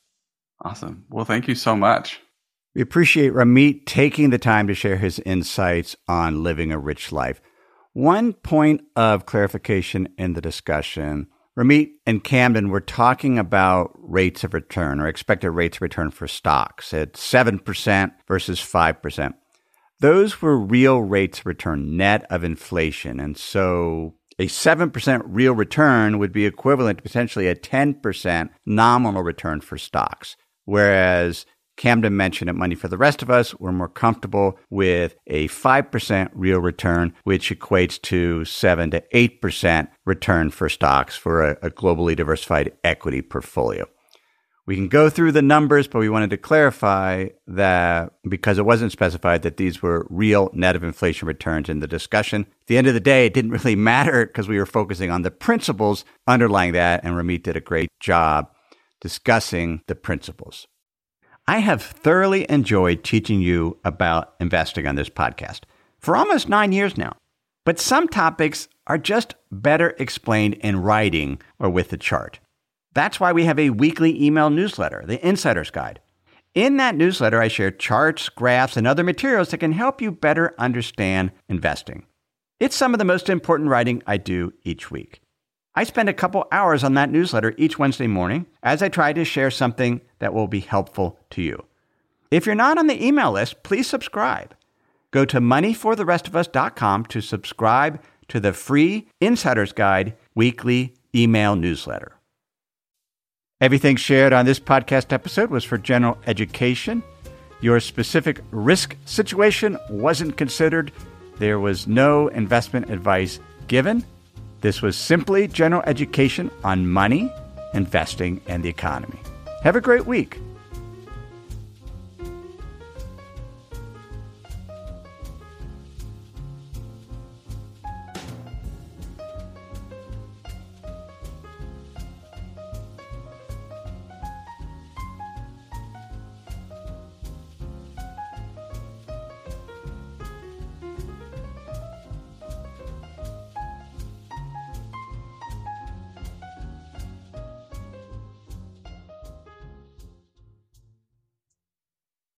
Awesome. Well, thank you so much.
We appreciate Ramit taking the time to share his insights on living a rich life. One point of clarification in the discussion Ramit and Camden were talking about rates of return or expected rates of return for stocks at 7% versus 5%. Those were real rates of return net of inflation. And so a 7% real return would be equivalent to potentially a 10% nominal return for stocks. Whereas Camden mentioned at Money for the Rest of Us, we're more comfortable with a 5% real return, which equates to 7 to 8% return for stocks for a, a globally diversified equity portfolio. We can go through the numbers, but we wanted to clarify that because it wasn't specified that these were real net of inflation returns in the discussion. At the end of the day, it didn't *laughs* really matter because we were focusing on the principles underlying that, and Ramit did a great job discussing the principles. I have thoroughly enjoyed teaching you about investing on this podcast for almost nine years now. But some topics are just better explained in writing or with a chart. That's why we have a weekly email newsletter, the Insider's Guide. In that newsletter, I share charts, graphs, and other materials that can help you better understand investing. It's some of the most important writing I do each week. I spend a couple hours on that newsletter each Wednesday morning as I try to share something that will be helpful to you. If you're not on the email list, please subscribe. Go to moneyfortherestofus.com to subscribe to the free Insider's Guide weekly email newsletter. Everything shared on this podcast episode was for general education. Your specific risk situation wasn't considered. There was no investment advice given. This was simply general education on money, investing, and the economy. Have a great week.